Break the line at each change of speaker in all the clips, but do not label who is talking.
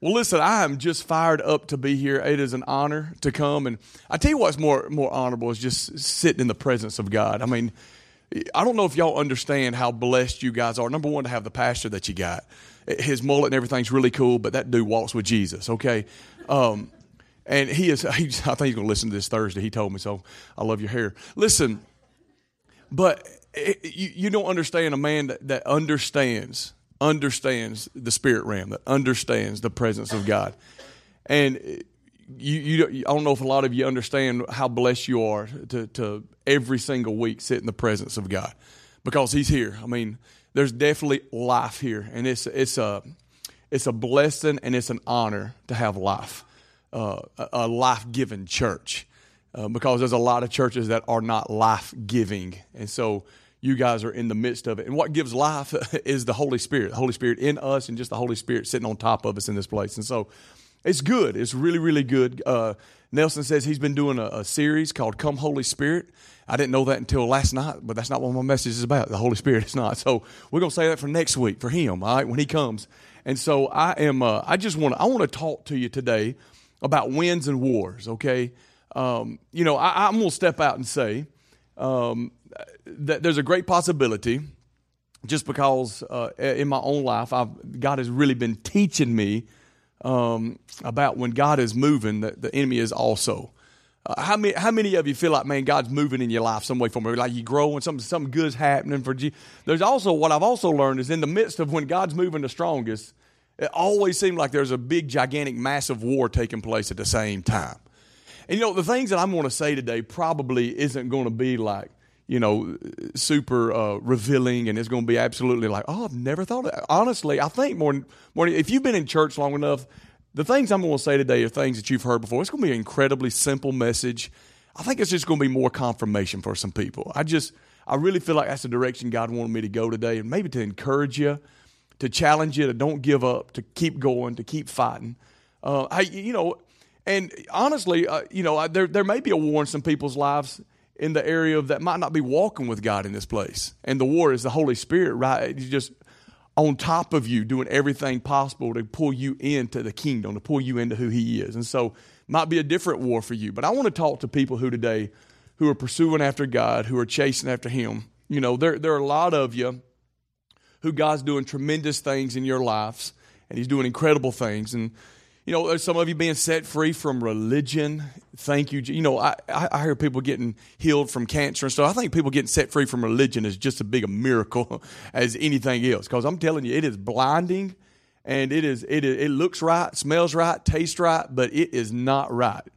Well, listen, I am just fired up to be here. It is an honor to come, and I tell you what's more more honorable is just sitting in the presence of God. I mean, I don't know if y'all understand how blessed you guys are. Number one, to have the pastor that you got. His mullet and everything's really cool, but that dude walks with Jesus. Okay, um, and he is. He, I think he's going to listen to this Thursday. He told me so. I love your hair. Listen, but it, you, you don't understand a man that, that understands understands the spirit realm, that understands the presence of God. And you, you, I don't know if a lot of you understand how blessed you are to, to every single week sit in the presence of God because He's here. I mean, there's definitely life here, and it's it's a it's a blessing and it's an honor to have life, uh, a, life giving church, uh, because there's a lot of churches that are not life giving, and so you guys are in the midst of it. And what gives life is the Holy Spirit, the Holy Spirit in us, and just the Holy Spirit sitting on top of us in this place. And so it's good. It's really, really good. Uh, Nelson says he's been doing a, a, series called Come Holy Spirit. I didn't know that until last night, but that's not what my message is about. The Holy Spirit is not. So we're going to say that for next week for him, all right, when he comes. And so I am, uh, I just want to, I want to talk to you today about wins and wars, okay? Um, you know, I, I'm going to step out and say, um, that there's a great possibility, just because uh, in my own life, I've, God has really been teaching me um, about when God is moving, that the enemy is also. Uh, how many how many of you feel like man God's moving in your life some way for me like you grow and something something good's happening for you there's also what I've also learned is in the midst of when God's moving the strongest it always seems like there's a big gigantic massive war taking place at the same time and you know the things that I'm going to say today probably isn't going to be like you know, super uh, revealing, and it's going to be absolutely like, oh, I've never thought of that. Honestly, I think more, more, if you've been in church long enough, the things I'm going to say today are things that you've heard before. It's going to be an incredibly simple message. I think it's just going to be more confirmation for some people. I just, I really feel like that's the direction God wanted me to go today, and maybe to encourage you, to challenge you, to don't give up, to keep going, to keep fighting. Uh, I, you know, and honestly, uh, you know, there there may be a war in some people's lives in the area of that might not be walking with God in this place. And the war is the Holy Spirit, right? He's just on top of you, doing everything possible to pull you into the kingdom, to pull you into who He is. And so, might be a different war for you. But I want to talk to people who today, who are pursuing after God, who are chasing after Him. You know, there there are a lot of you who God's doing tremendous things in your lives, and He's doing incredible things. And you know, some of you being set free from religion. Thank you. You know, I, I hear people getting healed from cancer and stuff. I think people getting set free from religion is just as big a miracle as anything else. Because I'm telling you, it is blinding and it is it is, it looks right, smells right, tastes right, but it is not right.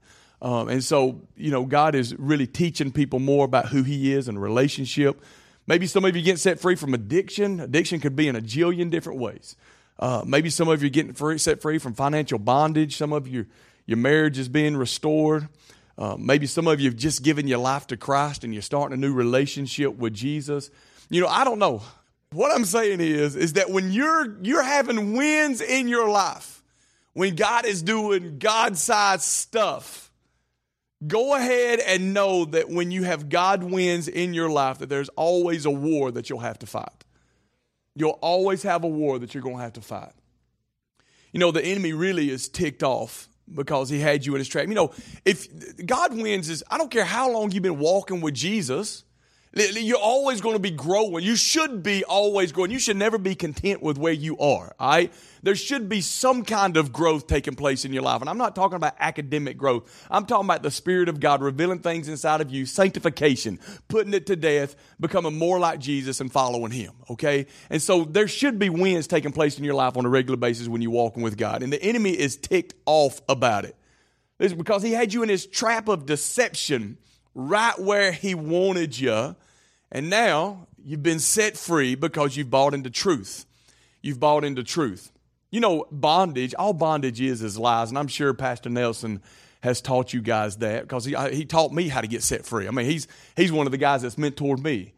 Um, and so, you know, God is really teaching people more about who He is and relationship. Maybe some of you get set free from addiction. Addiction could be in a jillion different ways. Uh, maybe some of you are getting free, set free from financial bondage. Some of you, your marriage is being restored. Uh, maybe some of you have just given your life to Christ and you're starting a new relationship with Jesus. You know, I don't know. What I'm saying is, is that when you're you're having wins in your life, when God is doing God-sized stuff, go ahead and know that when you have God wins in your life, that there's always a war that you'll have to fight. You'll always have a war that you're going to have to fight. You know, the enemy really is ticked off because he had you in his trap. You know, if God wins is, I don't care how long you've been walking with Jesus, you're always going to be growing. You should be always growing. You should never be content with where you are. All right. There should be some kind of growth taking place in your life. And I'm not talking about academic growth. I'm talking about the Spirit of God revealing things inside of you, sanctification, putting it to death, becoming more like Jesus and following Him. Okay. And so there should be wins taking place in your life on a regular basis when you're walking with God. And the enemy is ticked off about it. It's because he had you in his trap of deception right where He wanted you. And now you've been set free because you've bought into truth. You've bought into truth. You know, bondage, all bondage is is lies. And I'm sure Pastor Nelson has taught you guys that because he, he taught me how to get set free. I mean, he's, he's one of the guys that's mentored me.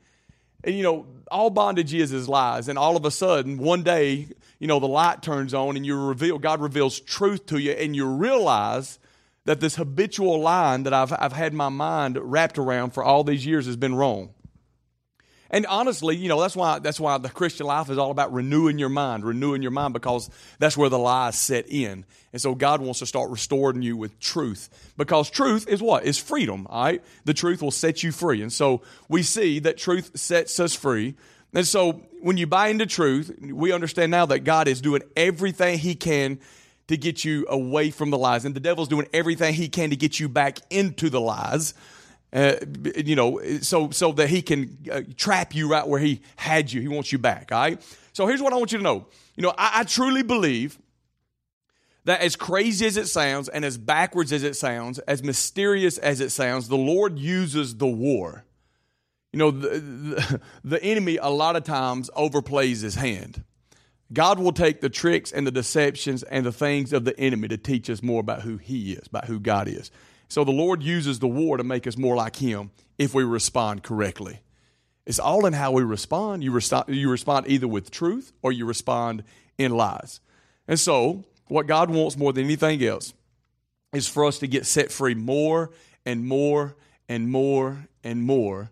And, you know, all bondage is is lies. And all of a sudden, one day, you know, the light turns on and you reveal, God reveals truth to you and you realize that this habitual line that I've, I've had my mind wrapped around for all these years has been wrong. And honestly, you know, that's why that's why the Christian life is all about renewing your mind, renewing your mind because that's where the lies set in. And so God wants to start restoring you with truth. Because truth is what? Is freedom, all right? The truth will set you free. And so we see that truth sets us free. And so when you buy into truth, we understand now that God is doing everything he can to get you away from the lies. And the devil's doing everything he can to get you back into the lies. Uh, you know, so so that he can uh, trap you right where he had you. He wants you back. All right. So here's what I want you to know. You know, I, I truly believe that as crazy as it sounds, and as backwards as it sounds, as mysterious as it sounds, the Lord uses the war. You know, the, the, the enemy a lot of times overplays his hand. God will take the tricks and the deceptions and the things of the enemy to teach us more about who He is, about who God is. So the Lord uses the war to make us more like Him if we respond correctly. It's all in how we respond. You, respond. you respond either with truth or you respond in lies. And so, what God wants more than anything else is for us to get set free more and more and more and more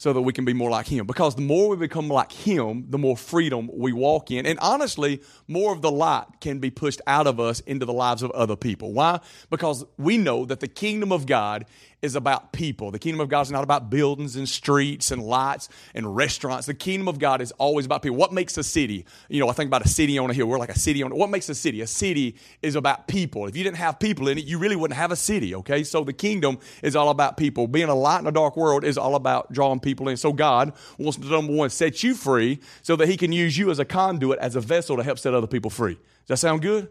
so that we can be more like Him. Because the more we become like Him, the more freedom we walk in. And honestly, more of the light can be pushed out of us into the lives of other people. Why? Because we know that the kingdom of God is about people. The kingdom of God is not about buildings and streets and lights and restaurants. The kingdom of God is always about people. What makes a city? You know, I think about a city on a hill. We're like a city on. What makes a city? A city is about people. If you didn't have people in it, you really wouldn't have a city. Okay, so the kingdom is all about people. Being a light in a dark world is all about drawing people in. So God wants to number one set you free so that He can use you as a conduit, as a vessel to help set other people free. Does that sound good?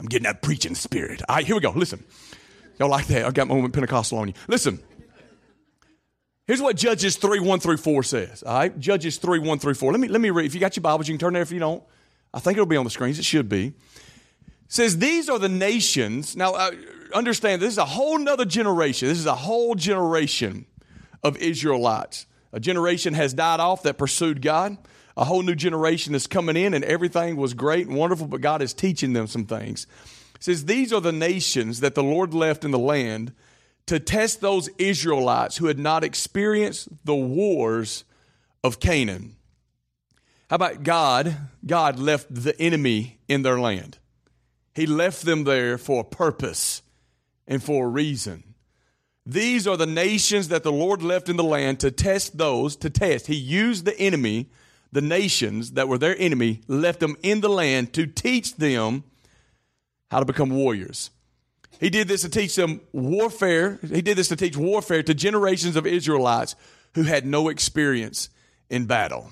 I'm getting that preaching spirit. All right, here we go. Listen. Y'all like that? I got my moment Pentecostal on you. Listen. Here's what Judges 3, 1 through 4 says. All right? Judges 3, 1 through 4. Let me, let me read. If you got your Bibles, you can turn there if you don't. I think it'll be on the screens. It should be. It says, These are the nations. Now, uh, understand, this is a whole nother generation. This is a whole generation of Israelites. A generation has died off that pursued God. A whole new generation is coming in, and everything was great and wonderful, but God is teaching them some things. Says, These are the nations that the Lord left in the land to test those Israelites who had not experienced the wars of Canaan. How about God? God left the enemy in their land. He left them there for a purpose and for a reason. These are the nations that the Lord left in the land to test those, to test. He used the enemy, the nations that were their enemy, left them in the land to teach them how to become warriors. He did this to teach them warfare. He did this to teach warfare to generations of Israelites who had no experience in battle.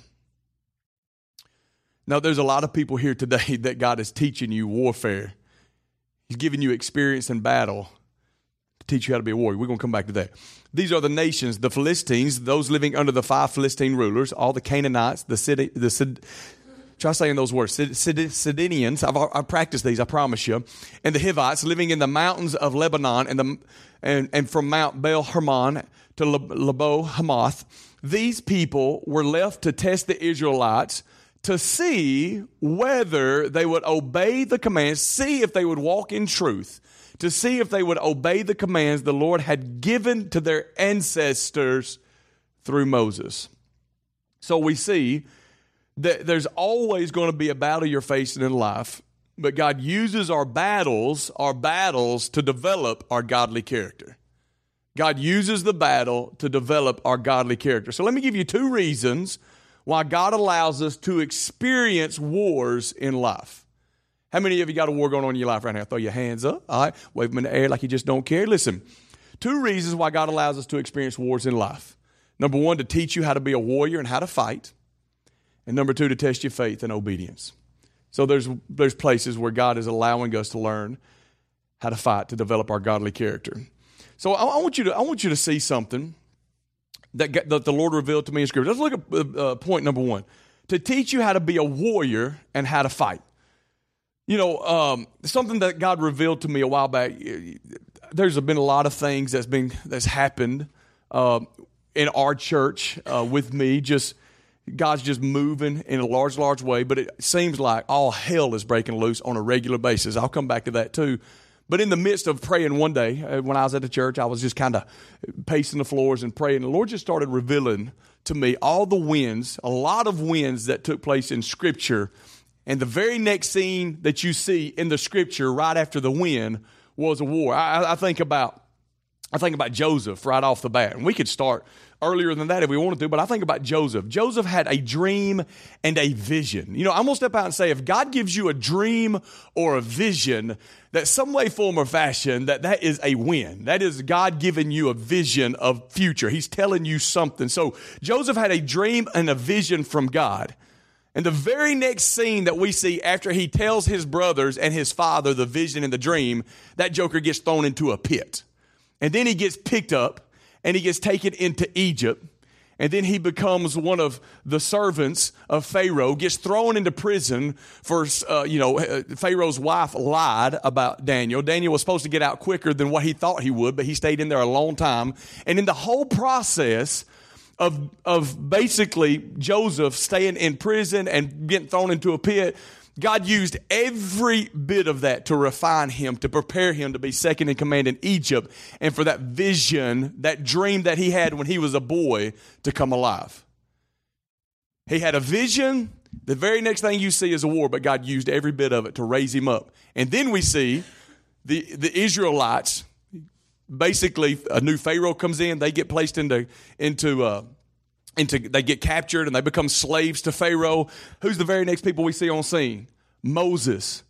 Now, there's a lot of people here today that God is teaching you warfare. He's giving you experience in battle to teach you how to be a warrior. We're going to come back to that. These are the nations, the Philistines, those living under the five Philistine rulers, all the Canaanites, the, city, the Try saying those words. Sidonians, I've, I've practiced these, I promise you. And the Hivites living in the mountains of Lebanon and, the, and, and from Mount Baal Hermon to Lebo Hamath. These people were left to test the Israelites to see whether they would obey the commands, see if they would walk in truth, to see if they would obey the commands the Lord had given to their ancestors through Moses. So we see there's always going to be a battle you're facing in life, but God uses our battles, our battles to develop our godly character. God uses the battle to develop our godly character. So let me give you two reasons why God allows us to experience wars in life. How many of you got a war going on in your life right now? Throw your hands up. All right. Wave them in the air like you just don't care. Listen, two reasons why God allows us to experience wars in life. Number one, to teach you how to be a warrior and how to fight. And number two, to test your faith and obedience. So there's, there's places where God is allowing us to learn how to fight, to develop our godly character. So I, I want, you to, I want you to see something that, that the Lord revealed to me in Scripture. Let's look at uh, uh, point number one to teach you how to be a warrior and how to fight. You know, um, something that God revealed to me a while back. There's been a lot of things that's been that's happened uh, in our church uh, with me. Just God's just moving in a large, large way, but it seems like all hell is breaking loose on a regular basis. I'll come back to that too. But in the midst of praying one day, uh, when I was at the church, I was just kind of pacing the floors and praying. The Lord just started revealing to me all the wins, a lot of wins that took place in Scripture. And the very next scene that you see in the Scripture right after the win was a war. I, I think about I think about Joseph right off the bat. And we could start earlier than that if we wanted to, but I think about Joseph. Joseph had a dream and a vision. You know, I'm going to step out and say if God gives you a dream or a vision, that some way, form, or fashion, that that is a win. That is God giving you a vision of future. He's telling you something. So Joseph had a dream and a vision from God. And the very next scene that we see after he tells his brothers and his father the vision and the dream, that joker gets thrown into a pit. And then he gets picked up and he gets taken into Egypt. And then he becomes one of the servants of Pharaoh, gets thrown into prison for, uh, you know, uh, Pharaoh's wife lied about Daniel. Daniel was supposed to get out quicker than what he thought he would, but he stayed in there a long time. And in the whole process of, of basically Joseph staying in prison and getting thrown into a pit, God used every bit of that to refine him, to prepare him to be second in command in Egypt, and for that vision, that dream that he had when he was a boy to come alive. He had a vision. The very next thing you see is a war, but God used every bit of it to raise him up. And then we see the, the Israelites, basically, a new Pharaoh comes in, they get placed into, into uh, into they get captured and they become slaves to Pharaoh. Who's the very next people we see on scene? Moses.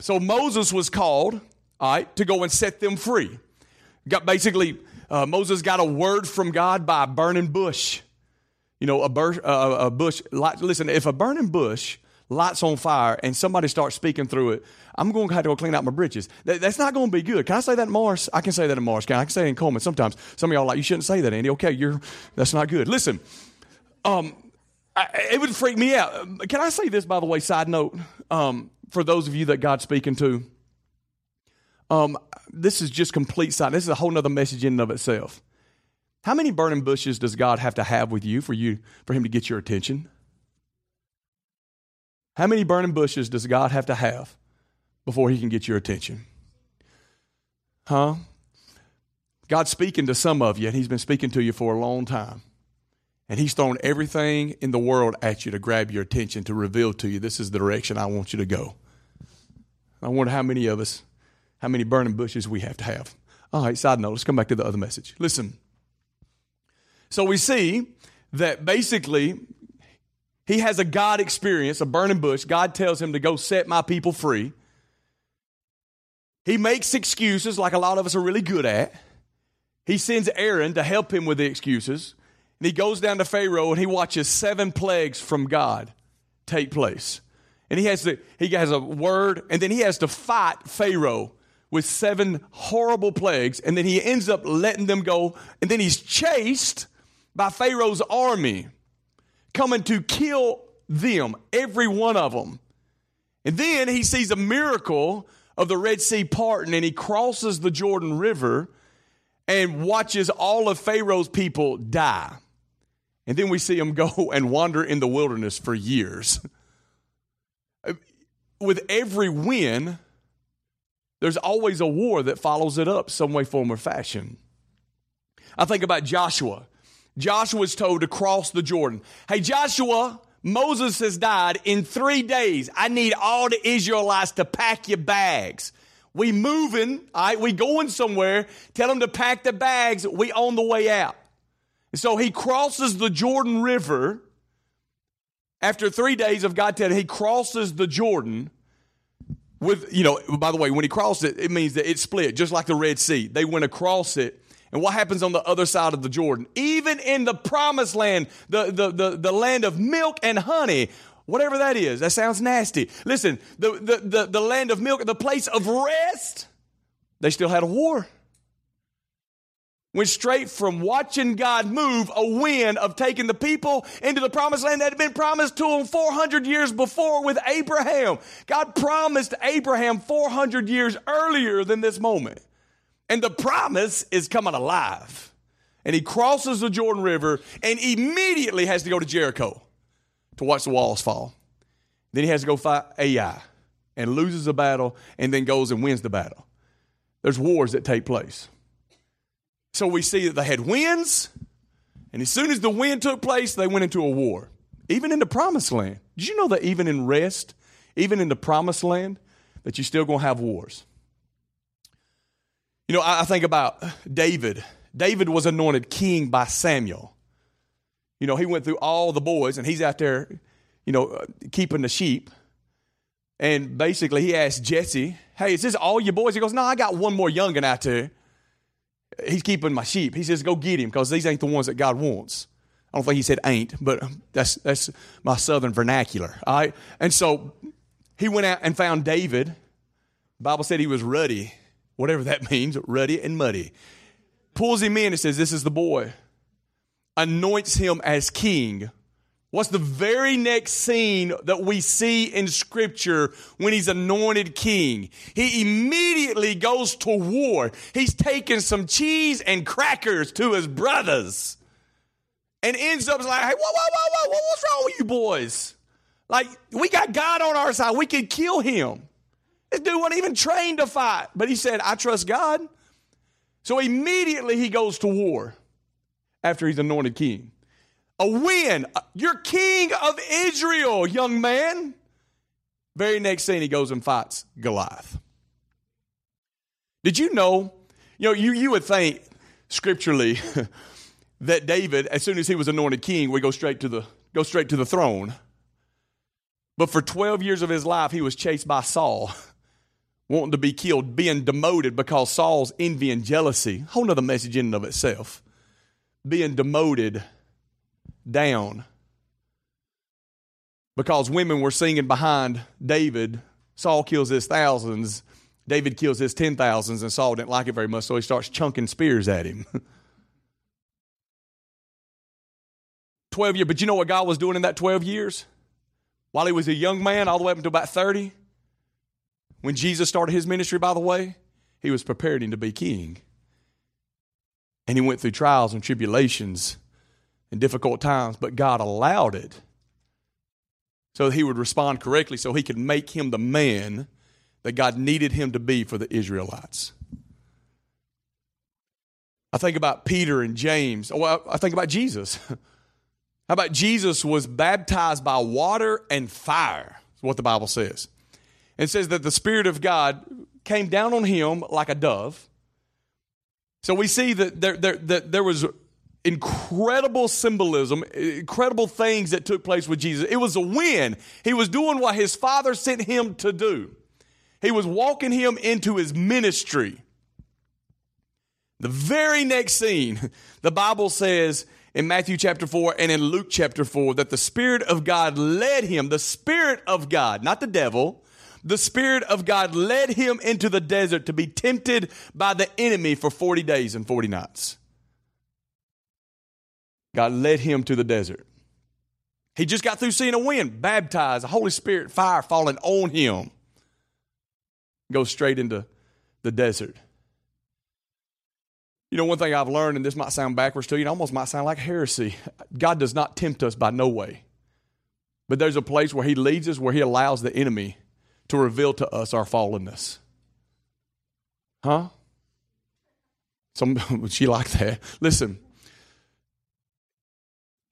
So Moses was called, all right, to go and set them free. Got basically uh, Moses got a word from God by a burning bush. You know, a, bur- uh, a bush. Listen, if a burning bush lights on fire and somebody starts speaking through it, I'm going to have to go clean out my britches. That, that's not going to be good. Can I say that in Morris? I can say that in Morris. Can I, can say it in Coleman sometimes. Some of y'all like, you shouldn't say that, Andy. Okay, you're, that's not good. Listen, um, I, it would freak me out. Can I say this, by the way, side note, um, for those of you that God's speaking to? Um, this is just complete side. This is a whole nother message in and of itself. How many burning bushes does God have to have with you for you for him to get your attention? How many burning bushes does God have to have before he can get your attention? Huh? God's speaking to some of you, and he's been speaking to you for a long time. And he's thrown everything in the world at you to grab your attention, to reveal to you, this is the direction I want you to go. I wonder how many of us, how many burning bushes we have to have. All right, side note, let's come back to the other message. Listen. So we see that basically he has a God experience, a burning bush. God tells him to go set my people free. He makes excuses like a lot of us are really good at. He sends Aaron to help him with the excuses. And he goes down to Pharaoh and he watches seven plagues from God take place. And he has, to, he has a word, and then he has to fight Pharaoh with seven horrible plagues. And then he ends up letting them go. And then he's chased by Pharaoh's army coming to kill them, every one of them. And then he sees a miracle of the Red Sea parting and he crosses the Jordan River and watches all of Pharaoh's people die. And then we see him go and wander in the wilderness for years. With every win, there's always a war that follows it up, some way, form, or fashion. I think about Joshua. Joshua's told to cross the Jordan. Hey, Joshua, Moses has died in three days. I need all the Israelites to pack your bags. We moving, all right, we going somewhere. Tell them to pack the bags. We on the way out. And so he crosses the Jordan River. After three days of God telling, he crosses the Jordan with, you know, by the way, when he crossed it, it means that it split, just like the Red Sea. They went across it and what happens on the other side of the Jordan? Even in the promised land, the, the, the, the land of milk and honey, whatever that is, that sounds nasty. Listen, the, the, the, the land of milk, the place of rest, they still had a war. Went straight from watching God move a wind of taking the people into the promised land that had been promised to them 400 years before with Abraham. God promised Abraham 400 years earlier than this moment. And the promise is coming alive. And he crosses the Jordan River and immediately has to go to Jericho to watch the walls fall. Then he has to go fight Ai and loses a battle and then goes and wins the battle. there's wars that take place. So we see that they had winds, and as soon as the wind took place, they went into a war. Even in the promised land. Did you know that even in rest, even in the promised land, that you're still going to have wars? You know, I think about David. David was anointed king by Samuel. You know, he went through all the boys, and he's out there, you know, uh, keeping the sheep. And basically, he asked Jesse, Hey, is this all your boys? He goes, No, I got one more youngin' out there. He's keeping my sheep. He says, Go get him because these ain't the ones that God wants. I don't think he said ain't, but that's, that's my southern vernacular. All right. And so he went out and found David. The Bible said he was ruddy, whatever that means, ruddy and muddy. Pulls him in and says, This is the boy. Anoints him as king What's the very next scene that we see in Scripture when he's anointed king? He immediately goes to war. He's taking some cheese and crackers to his brothers and ends up like, hey, whoa, whoa, whoa, whoa, what's wrong with you boys? Like, we got God on our side. We could kill him. This dude wasn't even trained to fight, but he said, I trust God. So immediately he goes to war after he's anointed king a win. You're king of Israel, young man. Very next scene, he goes and fights Goliath. Did you know? You know, you, you would think scripturally that David, as soon as he was anointed king, would go straight to the go straight to the throne. But for 12 years of his life, he was chased by Saul, wanting to be killed, being demoted because Saul's envy and jealousy, whole nother message in and of itself, being demoted down because women were singing behind David. Saul kills his thousands, David kills his ten thousands, and Saul didn't like it very much, so he starts chunking spears at him. 12 years, but you know what God was doing in that 12 years? While he was a young man, all the way up until about 30, when Jesus started his ministry, by the way, he was preparing to be king. And he went through trials and tribulations and difficult times, but God allowed it so that he would respond correctly so he could make him the man that God needed him to be for the Israelites. I think about Peter and James. Oh, I think about Jesus. How about Jesus was baptized by water and fire? Is what the Bible says. And says that the Spirit of God came down on him like a dove. So we see that there, there, that there was incredible symbolism, incredible things that took place with Jesus. It was a win. He was doing what his father sent him to do, he was walking him into his ministry. The very next scene, the Bible says in Matthew chapter 4 and in Luke chapter 4 that the Spirit of God led him, the Spirit of God, not the devil, the Spirit of God led him into the desert to be tempted by the enemy for 40 days and 40 nights. God led him to the desert. He just got through seeing a wind, baptized, the Holy Spirit fire falling on him. Go straight into the desert. You know, one thing I've learned, and this might sound backwards to you, it almost might sound like heresy. God does not tempt us by no way. But there's a place where He leads us, where He allows the enemy to reveal to us our fallenness. Huh? Some she like that. Listen,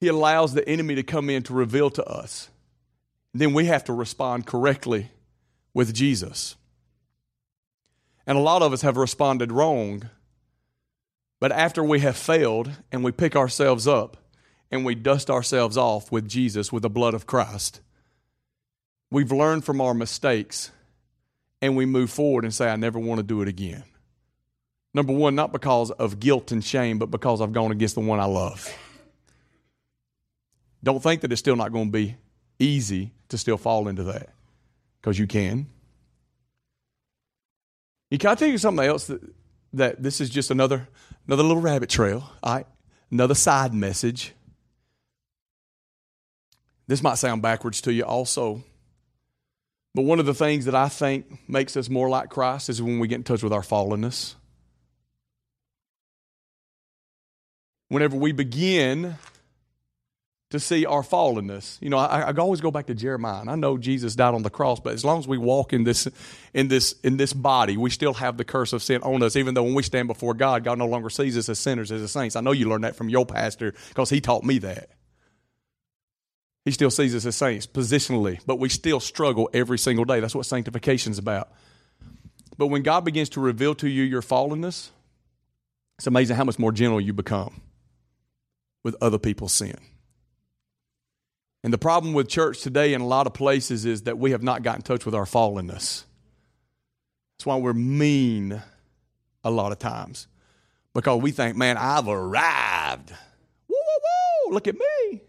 he allows the enemy to come in to reveal to us. Then we have to respond correctly with Jesus. And a lot of us have responded wrong. But after we have failed and we pick ourselves up and we dust ourselves off with Jesus, with the blood of Christ, we've learned from our mistakes and we move forward and say, I never want to do it again. Number one, not because of guilt and shame, but because I've gone against the one I love. Don't think that it's still not going to be easy to still fall into that because you can. Can I tell you something else that, that this is just another another little rabbit trail, right? Another side message. This might sound backwards to you also. But one of the things that I think makes us more like Christ is when we get in touch with our fallenness. Whenever we begin to see our fallenness. You know, I, I always go back to Jeremiah. I know Jesus died on the cross, but as long as we walk in this, in this, in this body, we still have the curse of sin on us. Even though when we stand before God, God no longer sees us as sinners, as a saints. I know you learned that from your pastor because he taught me that. He still sees us as saints positionally, but we still struggle every single day. That's what sanctification is about. But when God begins to reveal to you your fallenness, it's amazing how much more gentle you become with other people's sin. And the problem with church today in a lot of places is that we have not gotten in touch with our fallenness. That's why we're mean a lot of times. Because we think, man, I've arrived. Woo, woo, woo, look at me.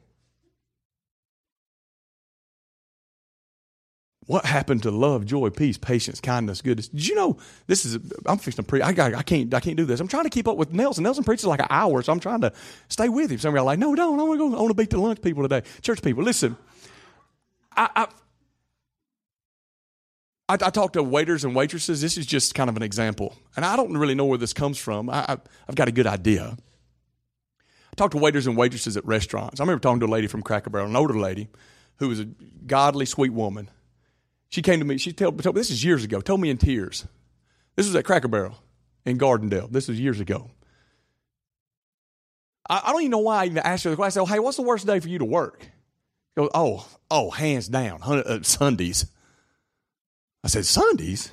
What happened to love, joy, peace, patience, kindness, goodness? Did you know this is? I'm fixing to preach. I, I can't. I can't do this. I'm trying to keep up with Nelson. Nelson preaches like an hour, so I'm trying to stay with him. Some of y'all like, no, don't. I want to go. I want to beat the lunch people today. Church people, listen. I, I I, I talk to waiters and waitresses. This is just kind of an example, and I don't really know where this comes from. I, I, I've got a good idea. I talk to waiters and waitresses at restaurants. I remember talking to a lady from Cracker Barrel, an older lady, who was a godly, sweet woman she came to me. She told, told me, this is years ago, told me in tears. This was at Cracker Barrel in Gardendale. This was years ago. I, I don't even know why I even asked her the question. I said, hey, what's the worst day for you to work? She goes, oh, oh, hands down, uh, Sundays. I said, Sundays?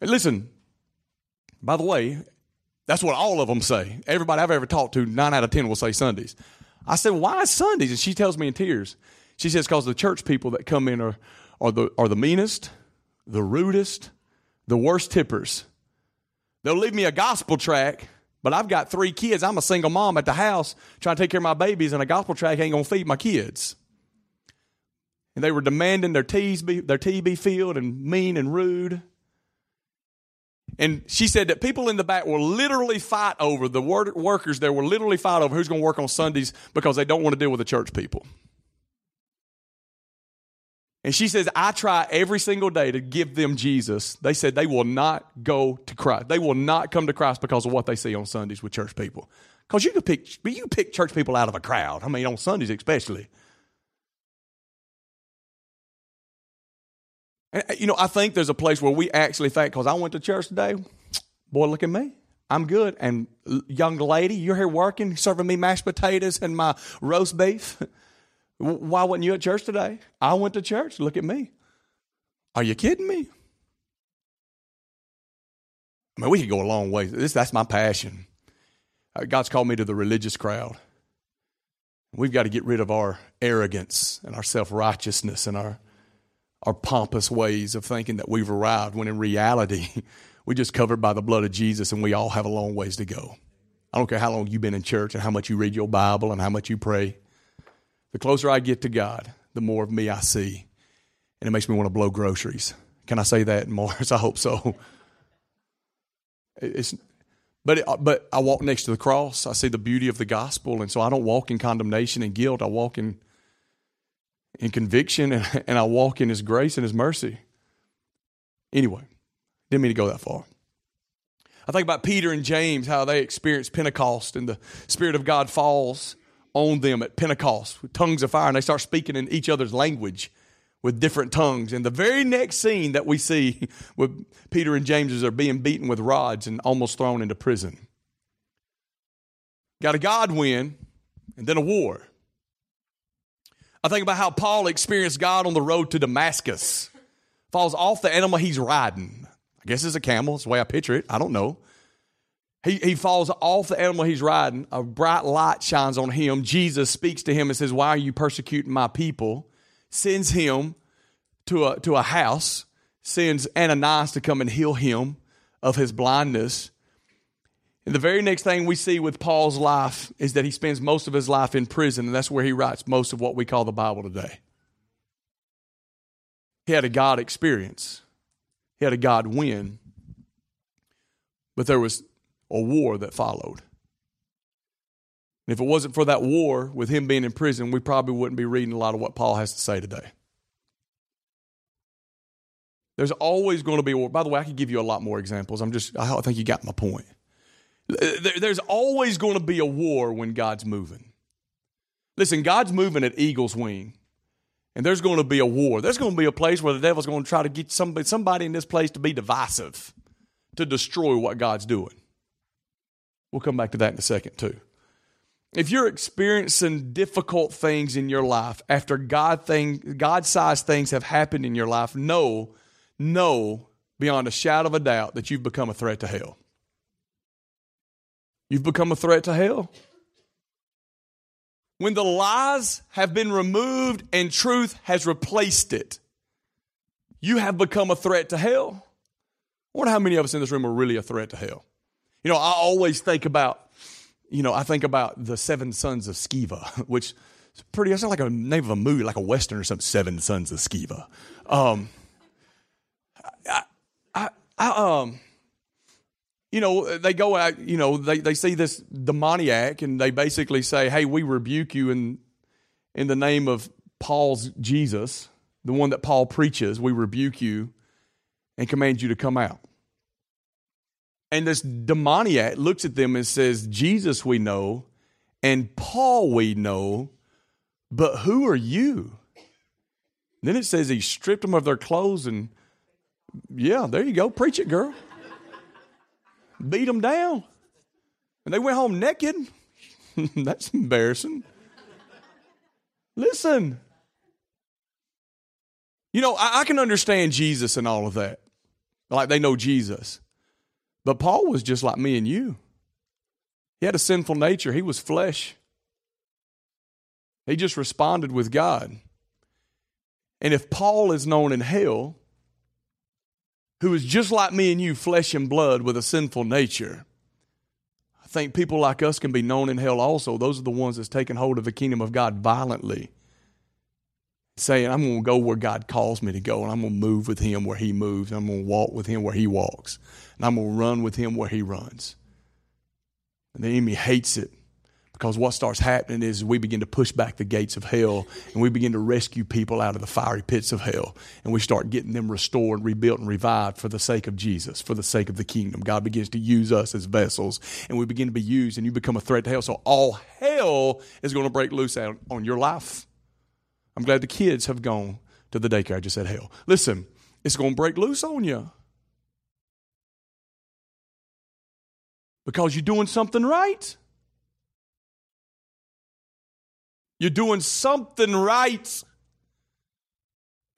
And listen, by the way, that's what all of them say. Everybody I've ever talked to, nine out of ten will say Sundays. I said, why Sundays? And she tells me in tears. She says, because the church people that come in are, are the, are the meanest, the rudest, the worst tippers. They'll leave me a gospel tract, but I've got three kids. I'm a single mom at the house trying to take care of my babies, and a gospel tract ain't going to feed my kids. And they were demanding their teas be, their tea be filled and mean and rude. And she said that people in the back will literally fight over the workers there will literally fight over who's going to work on Sundays because they don't want to deal with the church people. And she says, I try every single day to give them Jesus. They said they will not go to Christ. They will not come to Christ because of what they see on Sundays with church people. Because you can pick you pick church people out of a crowd. I mean, on Sundays especially. And, you know, I think there's a place where we actually think, because I went to church today, boy, look at me. I'm good. And young lady, you're here working, serving me mashed potatoes and my roast beef. Why wasn't you at church today? I went to church. Look at me. Are you kidding me? I mean, we could go a long way. This, that's my passion. Uh, God's called me to the religious crowd. We've got to get rid of our arrogance and our self righteousness and our, our pompous ways of thinking that we've arrived when in reality, we're just covered by the blood of Jesus and we all have a long ways to go. I don't care how long you've been in church and how much you read your Bible and how much you pray. The closer I get to God, the more of me I see. And it makes me want to blow groceries. Can I say that, Morris? I hope so. It's, but, it, but I walk next to the cross. I see the beauty of the gospel. And so I don't walk in condemnation and guilt. I walk in, in conviction and, and I walk in His grace and His mercy. Anyway, didn't mean to go that far. I think about Peter and James, how they experienced Pentecost and the Spirit of God falls on them at Pentecost with tongues of fire, and they start speaking in each other's language with different tongues. And the very next scene that we see with Peter and James is they're being beaten with rods and almost thrown into prison. Got a God win and then a war. I think about how Paul experienced God on the road to Damascus. Falls off the animal he's riding. I guess it's a camel. It's the way I picture it. I don't know. He, he falls off the animal he's riding. A bright light shines on him. Jesus speaks to him and says, Why are you persecuting my people? Sends him to a, to a house, sends Ananias to come and heal him of his blindness. And the very next thing we see with Paul's life is that he spends most of his life in prison, and that's where he writes most of what we call the Bible today. He had a God experience, he had a God win, but there was a war that followed. And if it wasn't for that war with him being in prison, we probably wouldn't be reading a lot of what Paul has to say today. There's always going to be a war. By the way, I could give you a lot more examples. I'm just, I think you got my point. There's always going to be a war when God's moving. Listen, God's moving at eagle's wing. And there's going to be a war. There's going to be a place where the devil's going to try to get somebody, somebody in this place to be divisive, to destroy what God's doing. We'll come back to that in a second, too. If you're experiencing difficult things in your life after God thing, God-sized things have happened in your life, know, know beyond a shadow of a doubt that you've become a threat to hell. You've become a threat to hell. When the lies have been removed and truth has replaced it, you have become a threat to hell. I wonder how many of us in this room are really a threat to hell. You know, I always think about, you know, I think about the seven sons of Sceva, which is pretty, it's like a name of a movie, like a Western or something, Seven Sons of Sceva. Um, I, I, I, um, you know, they go out, you know, they, they see this demoniac and they basically say, hey, we rebuke you in, in the name of Paul's Jesus, the one that Paul preaches. We rebuke you and command you to come out. And this demoniac looks at them and says, Jesus we know, and Paul we know, but who are you? Then it says he stripped them of their clothes and, yeah, there you go. Preach it, girl. Beat them down. And they went home naked. That's embarrassing. Listen. You know, I, I can understand Jesus and all of that. Like they know Jesus. But Paul was just like me and you. He had a sinful nature, he was flesh. He just responded with God. And if Paul is known in hell, who is just like me and you, flesh and blood with a sinful nature, I think people like us can be known in hell also. Those are the ones that's taken hold of the kingdom of God violently, saying, I'm going to go where God calls me to go, and I'm going to move with Him where He moves, and I'm going to walk with Him where He walks and I'm going to run with him where he runs. And the enemy hates it because what starts happening is we begin to push back the gates of hell and we begin to rescue people out of the fiery pits of hell. And we start getting them restored, rebuilt, and revived for the sake of Jesus, for the sake of the kingdom. God begins to use us as vessels and we begin to be used and you become a threat to hell. So all hell is going to break loose on your life. I'm glad the kids have gone to the daycare. I just said hell. Listen, it's going to break loose on you. Because you're doing something right. You're doing something right.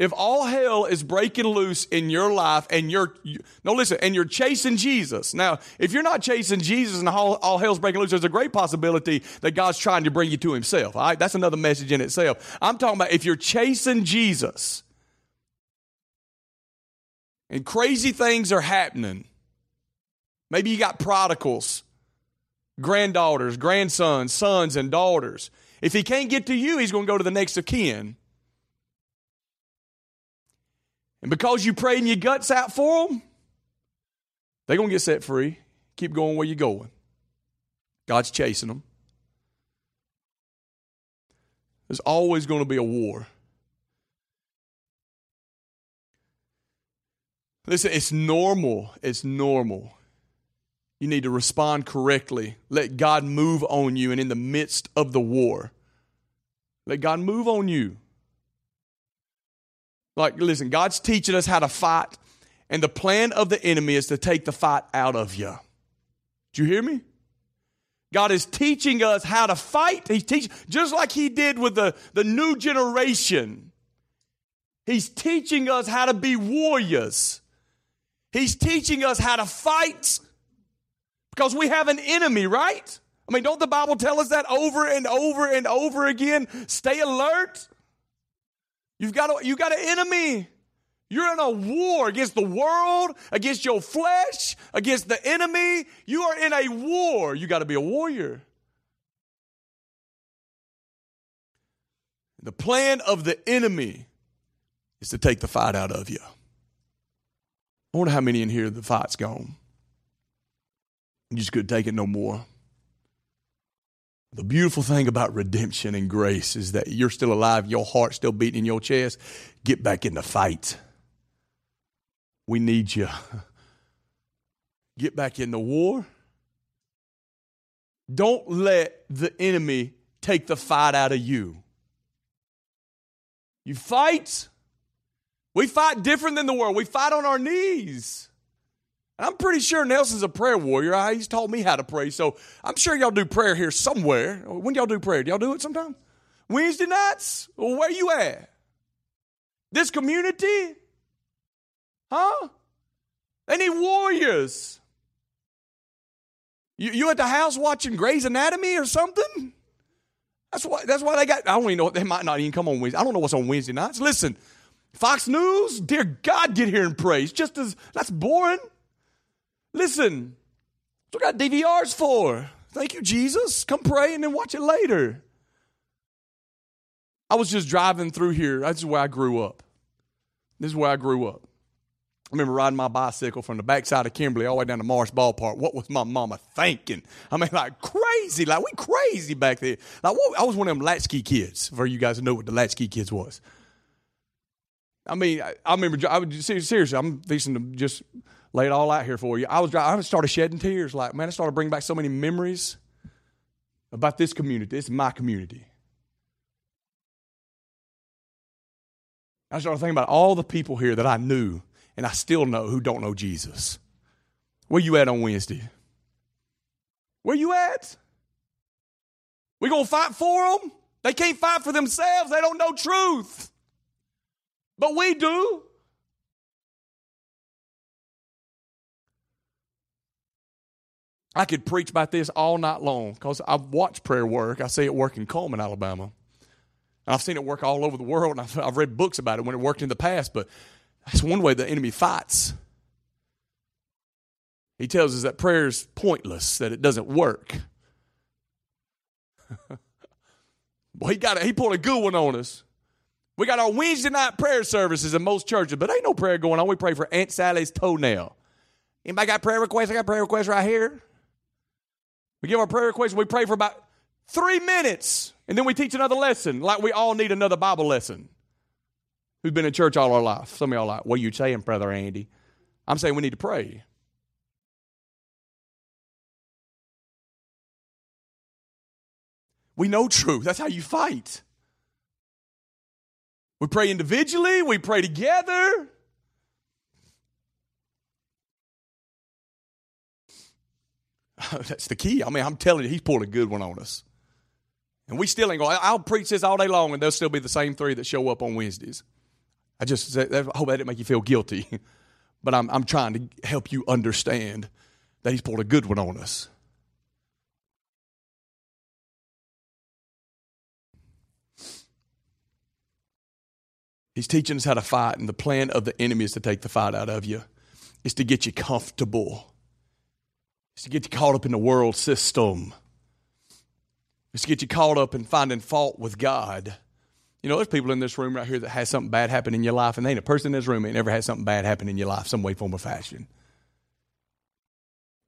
If all hell is breaking loose in your life and you're, you, no, listen, and you're chasing Jesus. Now, if you're not chasing Jesus and all, all hell's breaking loose, there's a great possibility that God's trying to bring you to Himself. All right? That's another message in itself. I'm talking about if you're chasing Jesus and crazy things are happening, Maybe you got prodigals, granddaughters, grandsons, sons, and daughters. If he can't get to you, he's going to go to the next of kin. And because you're praying your guts out for them, they're going to get set free. Keep going where you're going. God's chasing them. There's always going to be a war. Listen, it's normal. It's normal you need to respond correctly. Let God move on you and in the midst of the war. Let God move on you. Like, listen, God's teaching us how to fight, and the plan of the enemy is to take the fight out of you. Do you hear me? God is teaching us how to fight. He's teaching, just like He did with the, the new generation. He's teaching us how to be warriors. He's teaching us how to fight because we have an enemy, right? I mean, don't the Bible tell us that over and over and over again? Stay alert. You've got a, you got an enemy. You're in a war against the world, against your flesh, against the enemy. You are in a war. You got to be a warrior. The plan of the enemy is to take the fight out of you. I wonder how many in here the fight's gone. You just couldn't take it no more. The beautiful thing about redemption and grace is that you're still alive, your heart's still beating in your chest. Get back in the fight. We need you. Get back in the war. Don't let the enemy take the fight out of you. You fight. We fight different than the world. We fight on our knees. I'm pretty sure Nelson's a prayer warrior. Uh, he's taught me how to pray. So I'm sure y'all do prayer here somewhere. When y'all do prayer? Do y'all do it sometime? Wednesday nights? Where you at? This community? Huh? They need warriors. You, you at the house watching Grey's Anatomy or something? That's why, that's why they got, I don't even know, they might not even come on Wednesday. I don't know what's on Wednesday nights. Listen, Fox News, dear God, get here and pray. It's just as, that's boring. Listen, that's what got DVRs for. Thank you, Jesus. Come pray and then watch it later. I was just driving through here. That's where I grew up. This is where I grew up. I remember riding my bicycle from the backside of Kimberly all the way down to Morris Ballpark. What was my mama thinking? I mean, like crazy. Like, we crazy back there. Like, what, I was one of them latchkey kids, for you guys to know what the latchkey kids was. I mean, I, I remember, I would, seriously, I'm fixing to just lay it all out here for you. I was I started shedding tears. Like, man, I started bringing back so many memories about this community. This is my community. I started thinking about all the people here that I knew and I still know who don't know Jesus. Where you at on Wednesday? Where you at? We gonna fight for them? They can't fight for themselves. They don't know truth. But we do. I could preach about this all night long because I've watched prayer work. I see it work in Cullman, Alabama. And I've seen it work all over the world, and I've, I've read books about it when it worked in the past, but that's one way the enemy fights. He tells us that prayer is pointless, that it doesn't work. Boy, he got a, he pulled a good one on us. We got our Wednesday night prayer services in most churches, but ain't no prayer going on. We pray for Aunt Sally's toenail. Anybody got prayer requests? I got prayer requests right here. We give our prayer requests. We pray for about three minutes. And then we teach another lesson, like we all need another Bible lesson. Who've been in church all our life? Some of y'all like, what are you saying, Brother Andy? I'm saying we need to pray. We know truth. That's how you fight. We pray individually, we pray together. That's the key. I mean, I'm telling you, he's pulled a good one on us. And we still ain't going. I'll preach this all day long, and there'll still be the same three that show up on Wednesdays. I just I hope that didn't make you feel guilty, but I'm I'm trying to help you understand that He's pulled a good one on us. He's teaching us how to fight, and the plan of the enemy is to take the fight out of you. is to get you comfortable. It's to get you caught up in the world system. It's to get you caught up in finding fault with God. You know, there's people in this room right here that has something bad happen in your life, and they ain't a person in this room that never had something bad happen in your life, some way, form, or fashion.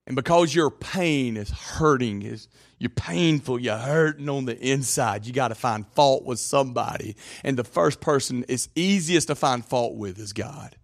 And because your pain is hurting, is you're painful, you're hurting on the inside, you got to find fault with somebody. And the first person it's easiest to find fault with is God.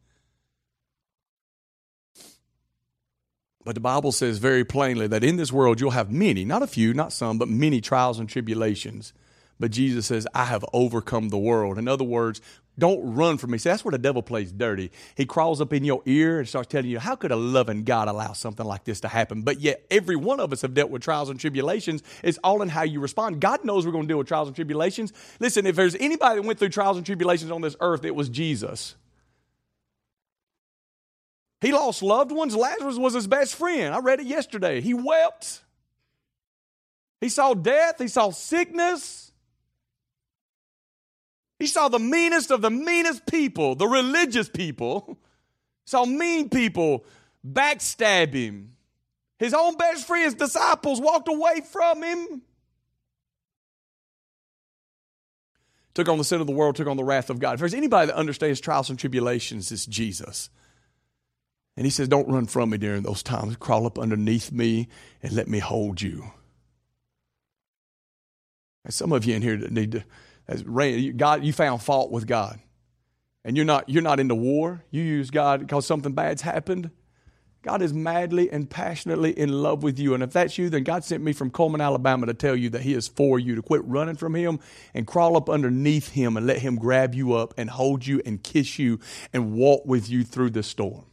But the Bible says very plainly that in this world you'll have many, not a few, not some, but many trials and tribulations. But Jesus says, I have overcome the world. In other words, don't run from me. See, that's where the devil plays dirty. He crawls up in your ear and starts telling you, how could a loving God allow something like this to happen? But yet, every one of us have dealt with trials and tribulations. It's all in how you respond. God knows we're going to deal with trials and tribulations. Listen, if there's anybody that went through trials and tribulations on this earth, it was Jesus. He lost loved ones. Lazarus was his best friend. I read it yesterday. He wept. He saw death. He saw sickness. He saw the meanest of the meanest people, the religious people. saw mean people backstab him. His own best friend's disciples walked away from him. Took on the sin of the world, took on the wrath of God. If there's anybody that understands trials and tribulations, it's Jesus. And he says, Don't run from me during those times. Crawl up underneath me and let me hold you. And some of you in here that need to, as God, you found fault with God. And you're not, you're not into war. You use God because something bad's happened. God is madly and passionately in love with you. And if that's you, then God sent me from Cullman, Alabama to tell you that He is for you, to quit running from Him and crawl up underneath Him and let Him grab you up and hold you and kiss you and walk with you through the storm.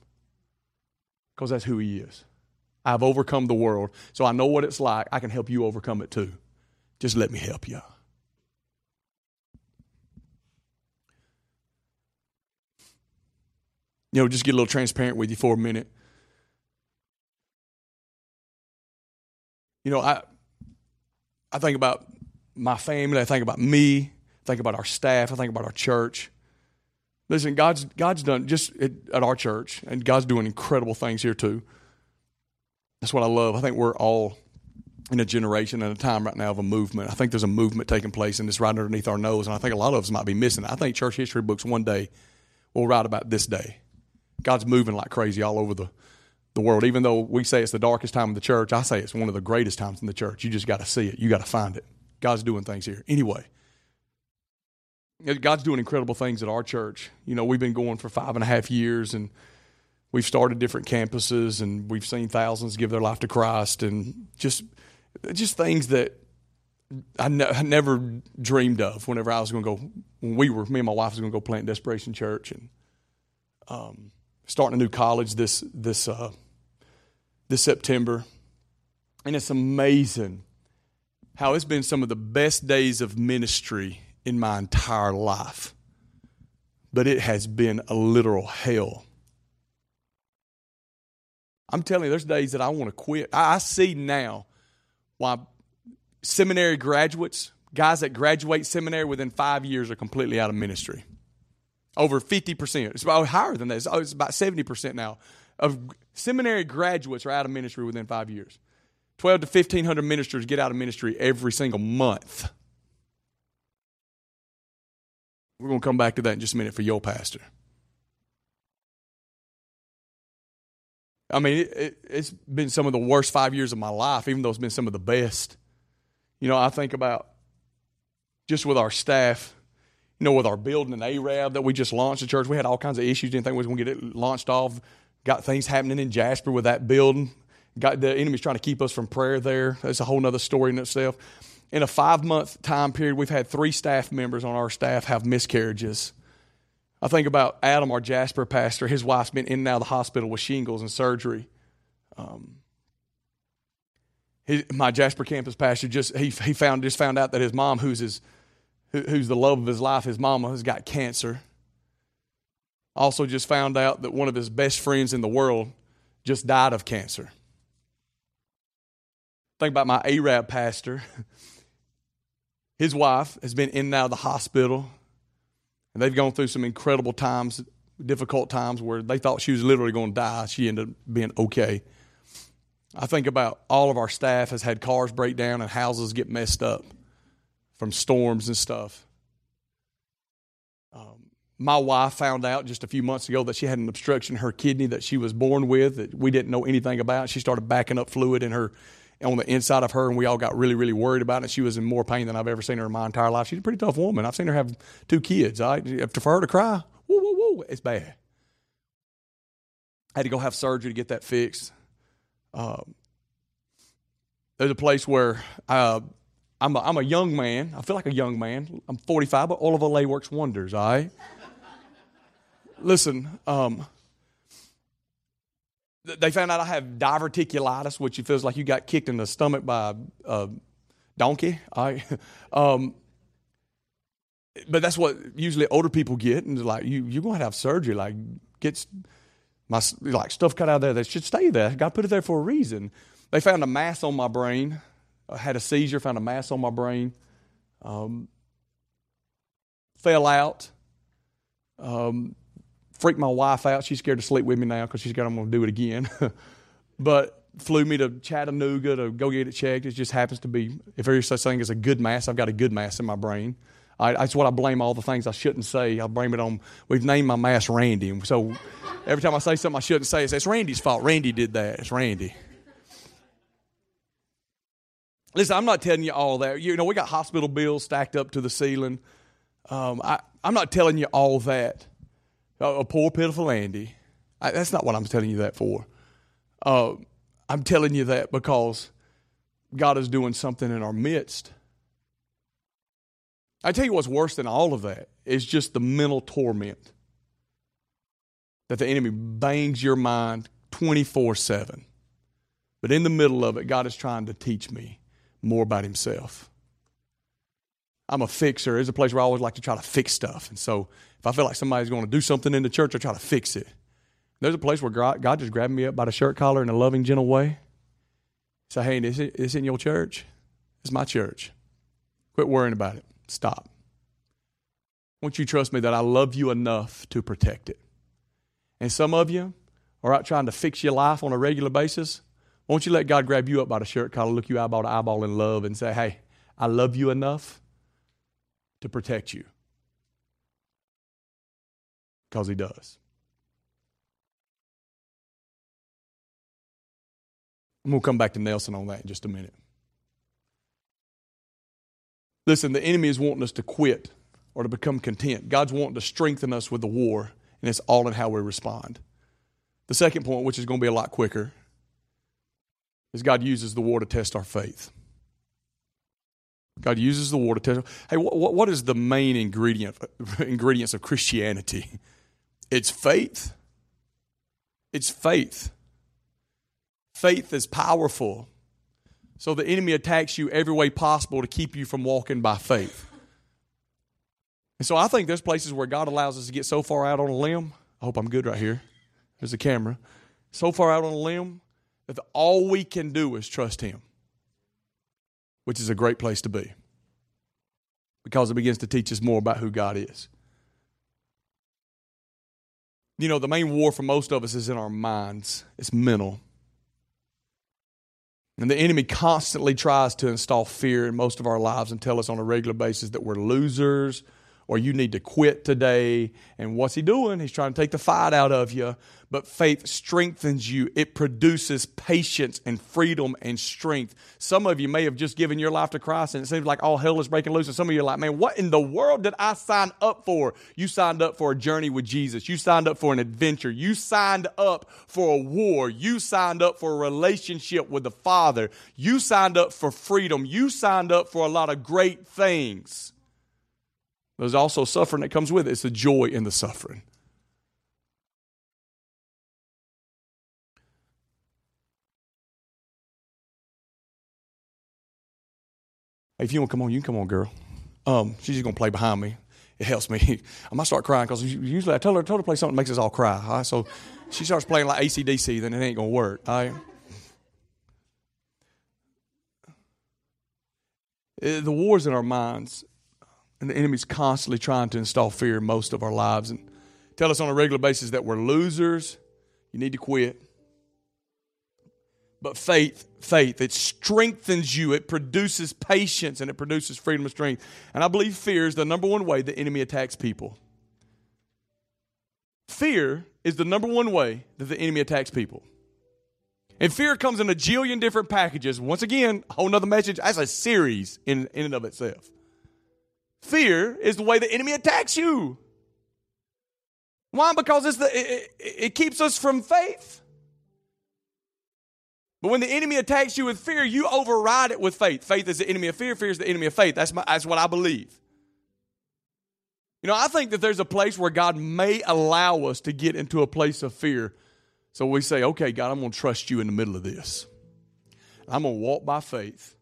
Because that's who He is. I've overcome the world, so I know what it's like. I can help you overcome it too. Just let me help you. You know, just get a little transparent with you for a minute. You know, I I think about my family, I think about me, I think about our staff, I think about our church. Listen, God's God's done just at, at our church, and God's doing incredible things here too. That's what I love. I think we're all in a generation and a time right now of a movement. I think there's a movement taking place, and it's right underneath our nose. And I think a lot of us might be missing it. I think church history books one day will write about this day. God's moving like crazy all over the the world. Even though we say it's the darkest time in the church, I say it's one of the greatest times in the church. You just got to see it. You got to find it. God's doing things here. Anyway, God's doing incredible things at our church. You know, we've been going for five and a half years, and we've started different campuses, and we've seen thousands give their life to Christ, and just just things that I, ne- I never dreamed of. Whenever I was going to go, when we were, me and my wife was going to go plant Desperation Church, and um, starting a new college this this uh, this September, and it's amazing how it's been some of the best days of ministry in my entire life. But it has been a literal hell. I'm telling you, there's days that I want to quit. I, I see now why seminary graduates, guys that graduate seminary within five years, are completely out of ministry. Over 50%. It's about higher than that. It's oh, about 70% now of seminary graduates are out of ministry within five years. 12 to 1,500 ministers get out of ministry every single month. We're going to come back to that in just a minute for your pastor. I mean, it, has it, been some of the worst five years of my life, even though it's been some of the best. You know, I think about just with our staff, you know, with our building and Arab that we just launched the church, we had all kinds of issues. Didn't think we was going to get it launched off. Got things happening in Jasper with that building. Got the enemy's trying to keep us from prayer there. That's a whole other story in itself. In a five month time period, we've had three staff members on our staff have miscarriages. I think about Adam, our Jasper pastor. His wife's been in and out of the hospital with shingles and surgery. Um, my Jasper campus pastor just he, he found just found out that his mom, who's his who's the love of his life, his mama has got cancer. Also, just found out that one of his best friends in the world just died of cancer. Think about my Arab pastor. His wife has been in and out of the hospital, and they've gone through some incredible times, difficult times where they thought she was literally going to die. She ended up being okay. I think about all of our staff has had cars break down and houses get messed up from storms and stuff. Um, my wife found out just a few months ago that she had an obstruction in her kidney that she was born with that we didn't know anything about. She started backing up fluid in her on the inside of her, and we all got really, really worried about it. She was in more pain than I've ever seen her in my entire life. She's a pretty tough woman. I've seen her have two kids. I for her to cry, woo, woo, woo, it's bad. I had to go have surgery to get that fixed. Uh, there's a place where uh, I'm a, I'm a young man. I feel like a young man. I'm 45, but Oil of Olay works wonders, all right? Listen, um, they found out I have diverticulitis, which feels like you got kicked in the stomach by a, a donkey. Right? Um, but that's what usually older people get, and like you, you're to have surgery. Like get my like stuff cut out of there that should stay there. God put it there for a reason. They found a mass on my brain I had a seizure, found a mass on my brain, um, fell out, um, freaked my wife out. She's scared to sleep with me now because she's got, I'm going to do it again. but flew me to Chattanooga to go get it checked. It just happens to be, if there's such thing as a good mass, I've got a good mass in my brain. I, that's what I blame all the things I shouldn't say. I blame it on, we've named my mass Randy. So every time I say something I shouldn't say, it's, it's Randy's fault. Randy did that. It's Randy. Listen, I'm not telling you all that. You know, we got hospital bills stacked up to the ceiling. Um, I, am not telling you all that. A, poor, pitiful Andy. I, that's not what I'm telling you that for. Uh, I'm telling you that because God is doing something in our midst. I tell you what's worse than all of that is just the mental torment that the enemy bangs your mind 24 7. But in the middle of it, God is trying to teach me more about Himself. I'm a fixer. There's a place where I always like to try to fix stuff. And so if I feel like somebody's going to do something in the church, I try to fix it. There's a place where God just grabbed me up by the shirt collar in a loving, gentle way. Say, hey, this, this in your church? It's my church. Quit worrying about it. Stop. Won't you trust me that I love you enough to protect it? And some of you are out trying to fix your life on a regular basis. Won't you let God grab you up by the shirt collar, look you eyeball to eyeball in love, and say, hey, I love you enough to protect you? Because He does. I'm going to come back to Nelson on that in just a minute. Listen, the enemy is wanting us to quit or to become content. God's wanting to strengthen us with the war, and it's all in how we respond. The second point, which is going to be a lot quicker, is God uses the war to test our faith. God uses the water test. Hey, what, what is the main ingredient ingredients of Christianity? It's faith. It's faith. Faith is powerful. So the enemy attacks you every way possible to keep you from walking by faith. And so I think there's places where God allows us to get so far out on a limb. I hope I'm good right here. There's a camera. So far out on a limb that all we can do is trust Him, which is a great place to be because it begins to teach us more about who God is. You know, the main war for most of us is in our minds, it's mental. And the enemy constantly tries to install fear in most of our lives and tell us on a regular basis that we're losers or you need to quit today. And what's he doing? He's trying to take the fight out of you. But faith strengthens you, it produces patience and freedom and strength. Some of you may have just given your life to Christ and it seems like all hell is breaking loose. And some of you are like, man, what in the world did I sign up for? You signed up for a journey with Jesus. You signed up for an adventure. You signed up for a war. You signed up for a relationship with the Father. You signed up for freedom. You signed up for a lot of great things. There's also suffering that comes with it. It's the joy in the suffering. Hey, if you want to come on, you can come on, girl. Um, she's just gonna play behind me. It helps me. I might start crying because usually I tell her, tell her to play something that makes us all cry. All right? So she starts playing like AC/DC, then it ain't gonna work. All right? Uh, the wars in our minds and the enemy's constantly trying to install fear in most of our lives and tell us on a regular basis that we're losers. You need to quit. But faith, faith, it strengthens you. It produces patience and it produces freedom of strength. And I believe fear is the number one way the enemy attacks people. Fear is the number one way that the enemy attacks people. And fear comes in a jillion different packages. Once again, a whole nother message. That's a series in, in and of itself. Fear is the way the enemy attacks you. Why? Because it's the, it, it, it keeps us from faith. But when the enemy attacks you with fear, you override it with faith. Faith is the enemy of fear, fear is the enemy of faith. That's, my, that's what I believe. You know, I think that there's a place where God may allow us to get into a place of fear. So we say, okay, God, I'm going to trust you in the middle of this. I'm going to walk by faith.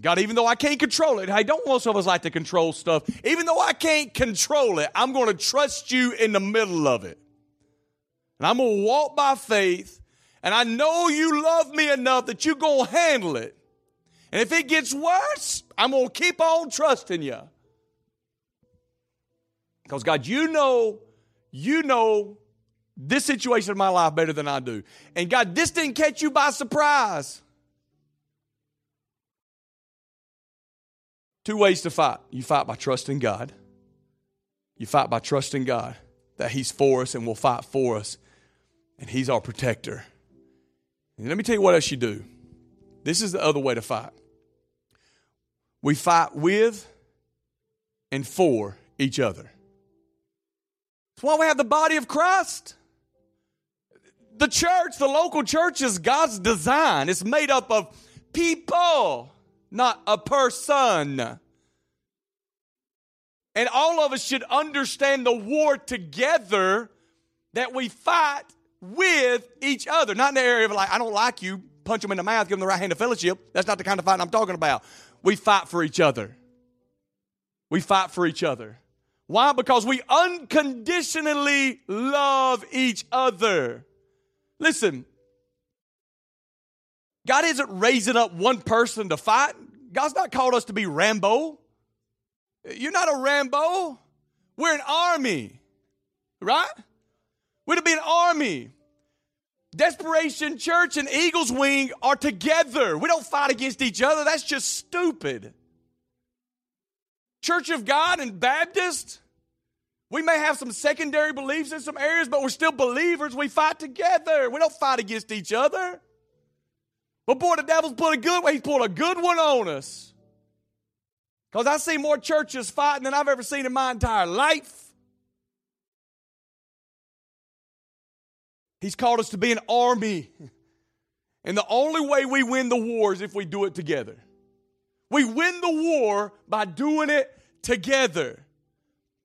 God, even though I can't control it, hey, don't most of us like to control stuff? Even though I can't control it, I'm going to trust you in the middle of it. And I'm going to walk by faith, and I know you love me enough that you're going to handle it. And if it gets worse, I'm going to keep on trusting you. Because, God, you know, you know this situation of my life better than I do. And, God, this didn't catch you by surprise. Two ways to fight. You fight by trusting God. You fight by trusting God that He's for us and will fight for us, and He's our protector. And let me tell you what else you do. This is the other way to fight. We fight with and for each other. That's why we have the body of Christ. The church, the local church is God's design. It's made up of people, not a person. And all of us should understand the war together that we fight with each other. Not in the area of like, I don't like you, punch them in the mouth, give them the right hand of fellowship. That's not the kind of fight I'm talking about. We fight for each other. We fight for each other. Why? Because we unconditionally love each other. Listen, God isn't raising up one person to fight. God's not called us to be Rambo. You're not a Rambo. We're an army, right? We're to be an army. Desperation Church and Eagles Wing are together. We don't fight against each other. That's just stupid. Church of God and Baptist, we may have some secondary beliefs in some areas, but we're still believers. We fight together. We don't fight against each other. But boy, the devil's put a good he's put a good one on us. Because I see more churches fighting than I've ever seen in my entire life. He's called us to be an army. And the only way we win the war is if we do it together. We win the war by doing it together.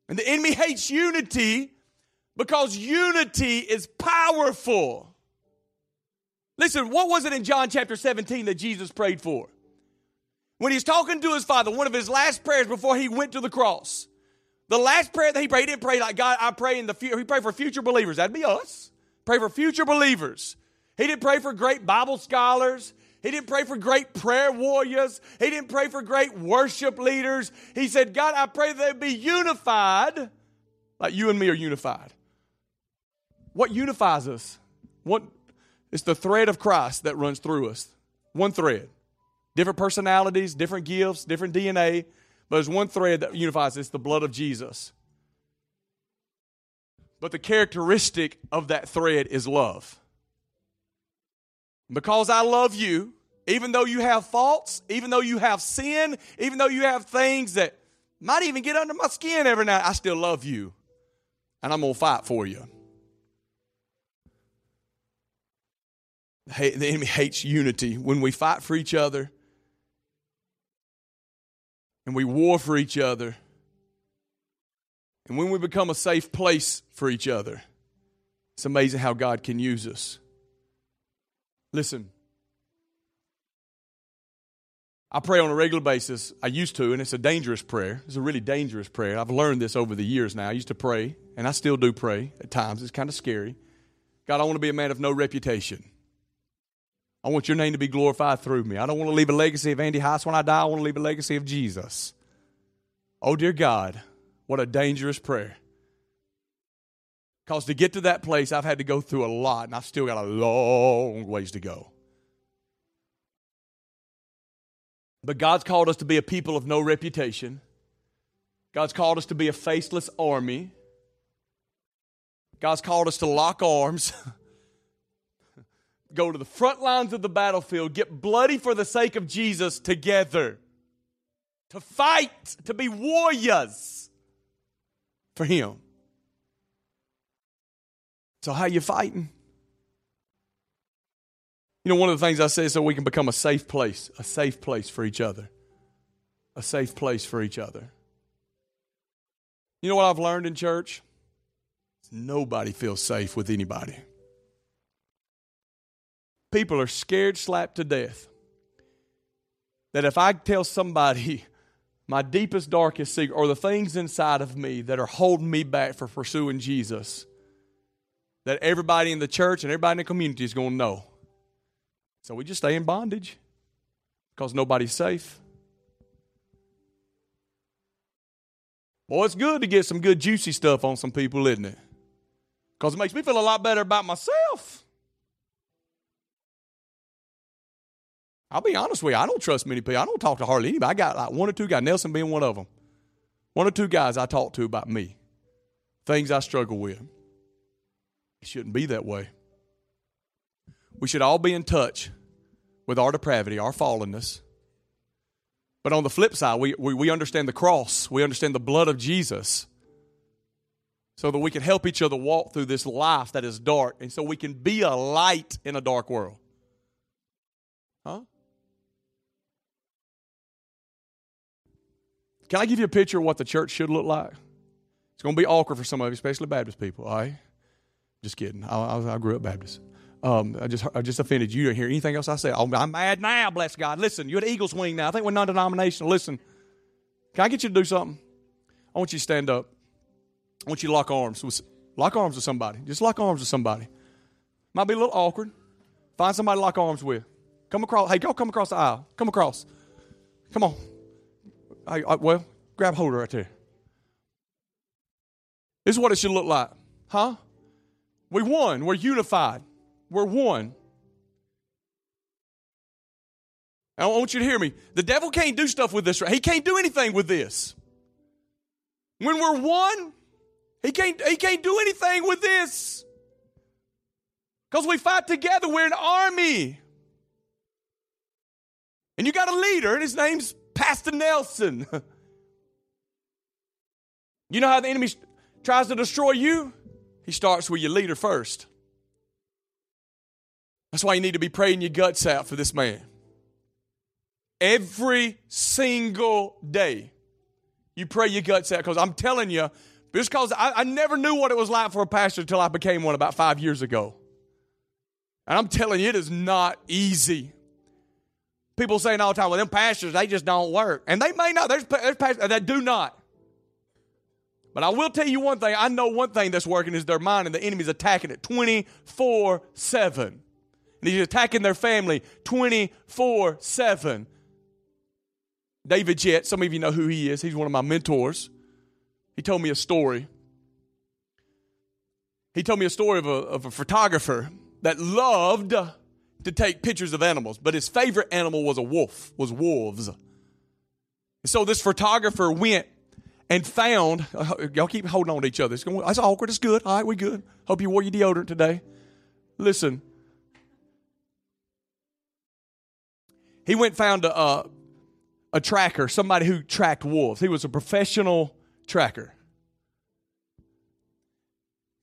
And the enemy hates unity because unity is powerful. Listen, what was it in John chapter 17 that Jesus prayed for? when he's talking to his father, one of his last prayers before he went to the cross, the last prayer that he prayed, he didn't pray like, God, I pray in the future. He prayed for future believers. That'd be us. Pray for future believers. He didn't pray for great Bible scholars. He didn't pray for great prayer warriors. He didn't pray for great worship leaders. He said, God, I pray they be unified like you and me are unified. What unifies us? What it's the thread of Christ that runs through us. One thread. Different personalities, different gifts, different DNA, but there's one thread that unifies it's the blood of Jesus. But the characteristic of that thread is love. Because I love you, even though you have faults, even though you have sin, even though you have things that might even get under my skin every night, I still love you. And I'm going to fight for you. The enemy hates unity. When we fight for each other, and we war for each other. And when we become a safe place for each other, it's amazing how God can use us. Listen, I pray on a regular basis. I used to, and it's a dangerous prayer. It's a really dangerous prayer. I've learned this over the years now. I used to pray, and I still do pray at times. It's kind of scary. God, I want to be a man of no reputation. I want your name to be glorified through me. I don't want to leave a legacy of Andy Heiss when I die. I want to leave a legacy of Jesus. Oh, dear God, what a dangerous prayer. Because to get to that place, I've had to go through a lot, and I've still got a long ways to go. But God's called us to be a people of no reputation. God's called us to be a faceless army. God's called us to lock arms. go to the front lines of the battlefield, get bloody for the sake of Jesus together, to fight, to be warriors for Him. So, how you fighting? You know, one of the things I say is so we can become a safe place, a safe place for each other. A safe place for each other. You know what I've learned in church? Nobody feels safe with anybody. People are scared slapped to death. That if I tell somebody my deepest, darkest secret or the things inside of me that are holding me back for pursuing Jesus, that everybody in the church and everybody in the community is going to know. So we just stay in bondage because nobody's safe. Well, it's good to get some good, juicy stuff on some people, isn't it? Because it makes me feel a lot better about myself. I'll be honest with you. I don't trust many people. I don't talk to hardly anybody. I got like one or two guys, Nelson being one of them. One or two guys I talk to about me, things I struggle with. It shouldn't be that way. We should all be in touch with our depravity, our fallenness. But on the flip side, we, we, we understand the cross, we understand the blood of Jesus. so that we can help each other walk through this life that is dark and so we can be a light in a dark world. Huh? Can I give you a picture of what the church should look like? It's going to be awkward for some of you, especially Baptist people. All right? Just kidding. I, I, I grew up Baptist. Um, I just I just offended you. to hear anything else I say. I'm, I'm mad now. Bless God. Listen, you're at Eagles Wing now. I think we're non-denominational. Listen, can I get you to do something? I want you to stand up. I want you to lock arms with lock arms with somebody. Just lock arms with somebody. Might be a little awkward. Find somebody to lock arms with. Come across. Hey, go come across the aisle. Come across. Come on. I, I, uh, well, grab hold right there. This is what it should look like. Huh? We won. We're unified. We're one. I want you to hear me. The devil can't do stuff with this. Right? He can't do anything with this. When we're one, he can't, he can't do anything with this. Because we fight together. We're an army. And you got a leader, and his name's Pastor Nelson. you know how the enemy tries to destroy you? He starts with your leader first. That's why you need to be praying your guts out for this man. Every single day, you pray your guts out because I'm telling you, just because I, I, never knew what it was like for a pastor until I became one about five years ago. And I'm telling you, it is not easy. People saying all the time, well, them pastors, they just don't work. And they may not. There's, there's pastors uh, that do not. But I will tell you one thing. I know one thing that's working is their mind, and the enemy's attacking it 24 7. And he's attacking their family 24 7. David Jett, some of you know who he is. He's one of my mentors. He told me a story. He told me a story of a, of a photographer that loved to take pictures of animals, but his favorite animal was a wolf, was wolves. So this photographer went and found, uh, y'all keep holding on to each other. It's, going, it's awkward, it's good. All right, we good. Hope you wore your deodorant today. Listen. He went found a, a, a tracker, somebody who tracked wolves. He was a professional tracker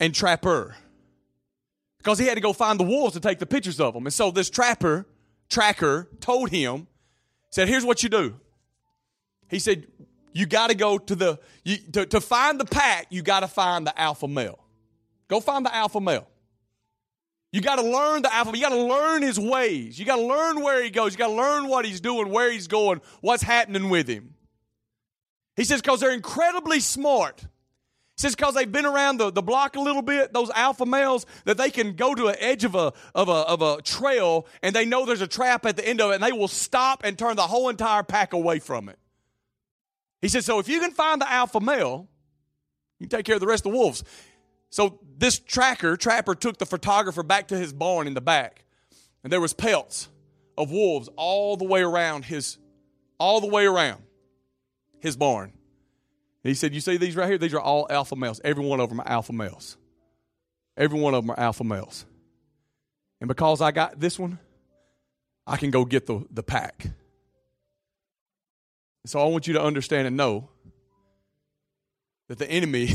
and trapper because he had to go find the wolves to take the pictures of them. And so this trapper, tracker, told him, said, Here's what you do. He said, You got to go to the, you, to, to find the pack, you got to find the alpha male. Go find the alpha male. You got to learn the alpha. You got to learn his ways. You got to learn where he goes. You got to learn what he's doing, where he's going, what's happening with him. He says, because they're incredibly smart. Says, because they've been around the, the block a little bit, those alpha males, that they can go to an edge of a, of, a, of a trail and they know there's a trap at the end of it and they will stop and turn the whole entire pack away from it. He says, so if you can find the alpha male, you can take care of the rest of the wolves. So this tracker, trapper, took the photographer back to his barn in the back, and there was pelts of wolves all the way around his, all the way around his barn. He said, You see these right here? These are all alpha males. Every one of them are alpha males. Every one of them are alpha males. And because I got this one, I can go get the, the pack. So I want you to understand and know that the enemy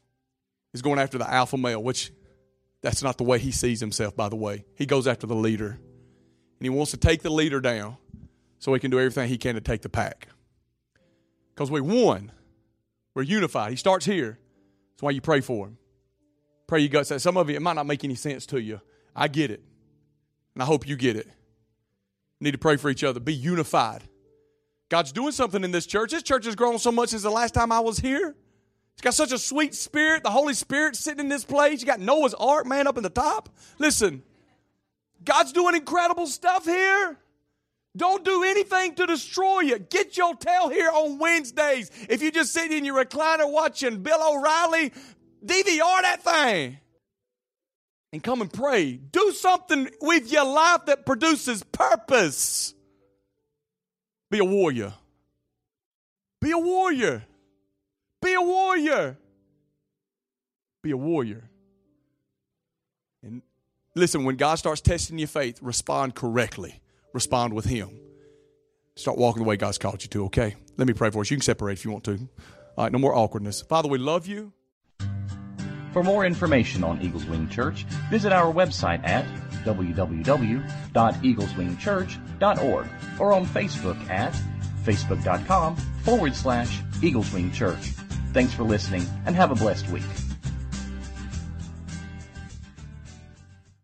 is going after the alpha male, which that's not the way he sees himself, by the way. He goes after the leader. And he wants to take the leader down so he can do everything he can to take the pack. Because we won. We're unified. He starts here. That's why you pray for him. Pray you guts. Some of you, it might not make any sense to you. I get it. And I hope you get it. You need to pray for each other. Be unified. God's doing something in this church. This church has grown so much since the last time I was here. It's got such a sweet spirit. The Holy Spirit sitting in this place. You got Noah's Ark, man, up in the top. Listen, God's doing incredible stuff here. Don't do anything to destroy you. Get your tail here on Wednesdays. If you just sit in your recliner watching Bill O'Reilly, DVR that thing and come and pray. Do something with your life that produces purpose. Be a warrior. Be a warrior. Be a warrior. Be a warrior. And listen, when God starts testing your faith, respond correctly respond with Him. Start walking the way God's called you to, okay? Let me pray for us. You can separate if you want to. All right, no more awkwardness. Father, we love you.
For more information on Eagles Wing Church, visit our website at www.eagleswingchurch.org or on Facebook at facebook.com forward slash Eagles Wing Church. Thanks for listening and have a blessed week.